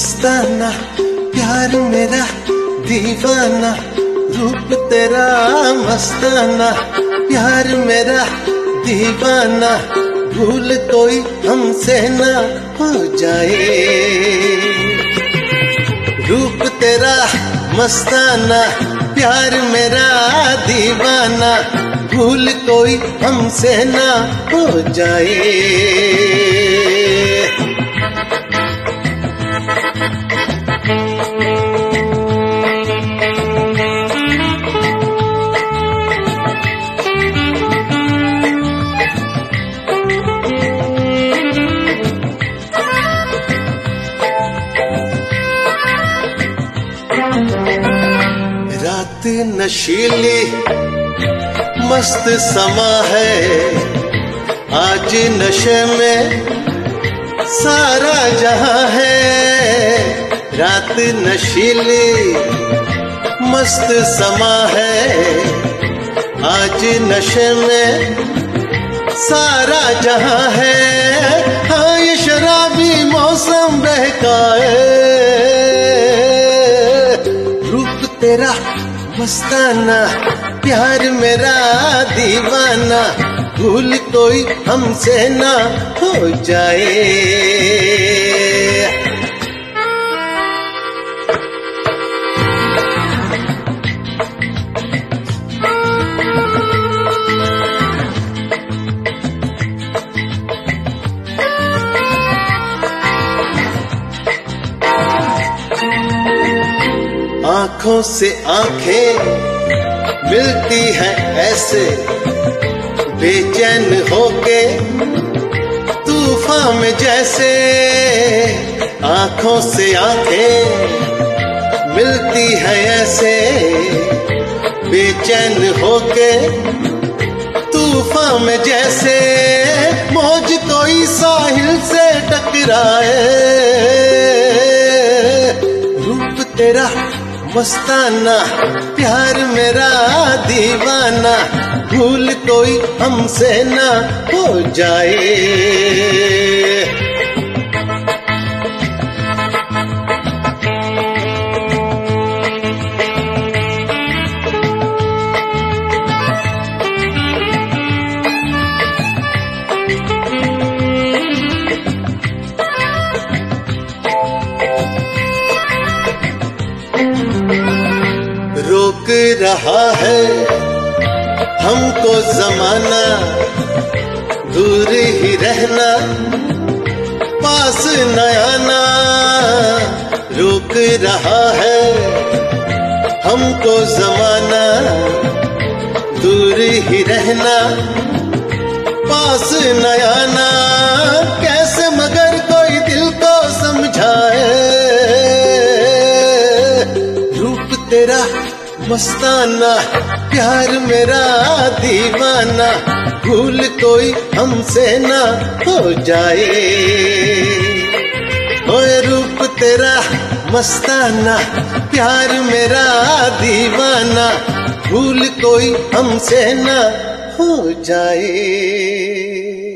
मस्ताना प्यार मेरा दीवाना, रूप तेरा मस्ताना, प्यार मेरा दीवाना, भूल कोई हमसे ना हो जाए। रूप तेरा मस्ताना, प्यार मेरा दीवाना, भूल कोई हमसे ना हो जाए। नशीली मस्त समा है। आज नशे में सारा जहाँ है। रात नशीली मस्त समा है। आज नशे में सारा जहाँ है। हाँ ये शराबी मौसम बहकाए रूप तेरा मस्ताना प्यार मेरा दीवाना भूल कोई हमसे ना हो जाए। आँखों से आँखें मिलती हैं ऐसे। बेचैन होके तूफ़ान में जैसे आँखों से आँखें मिलती हैं ऐसे। बेचैन होके तूफ़ान में जैसे मौज कोई साहिल से टकराए। मस्ताना प्यार मेरा दीवाना भूल कोई हमसे ना हो जाए। रहा है। हमको जमाना दूर ही रहना, पास न आना, रोक रहा है। हमको जमाना दूर ही रहना, पास न आना। मस्ताना, प्यार मेरा दीवाना, भूल कोई हमसे ना हो जाए। ओए रूप तेरा मस्ताना, प्यार मेरा दीवाना, भूल कोई हमसे ना हो जाए।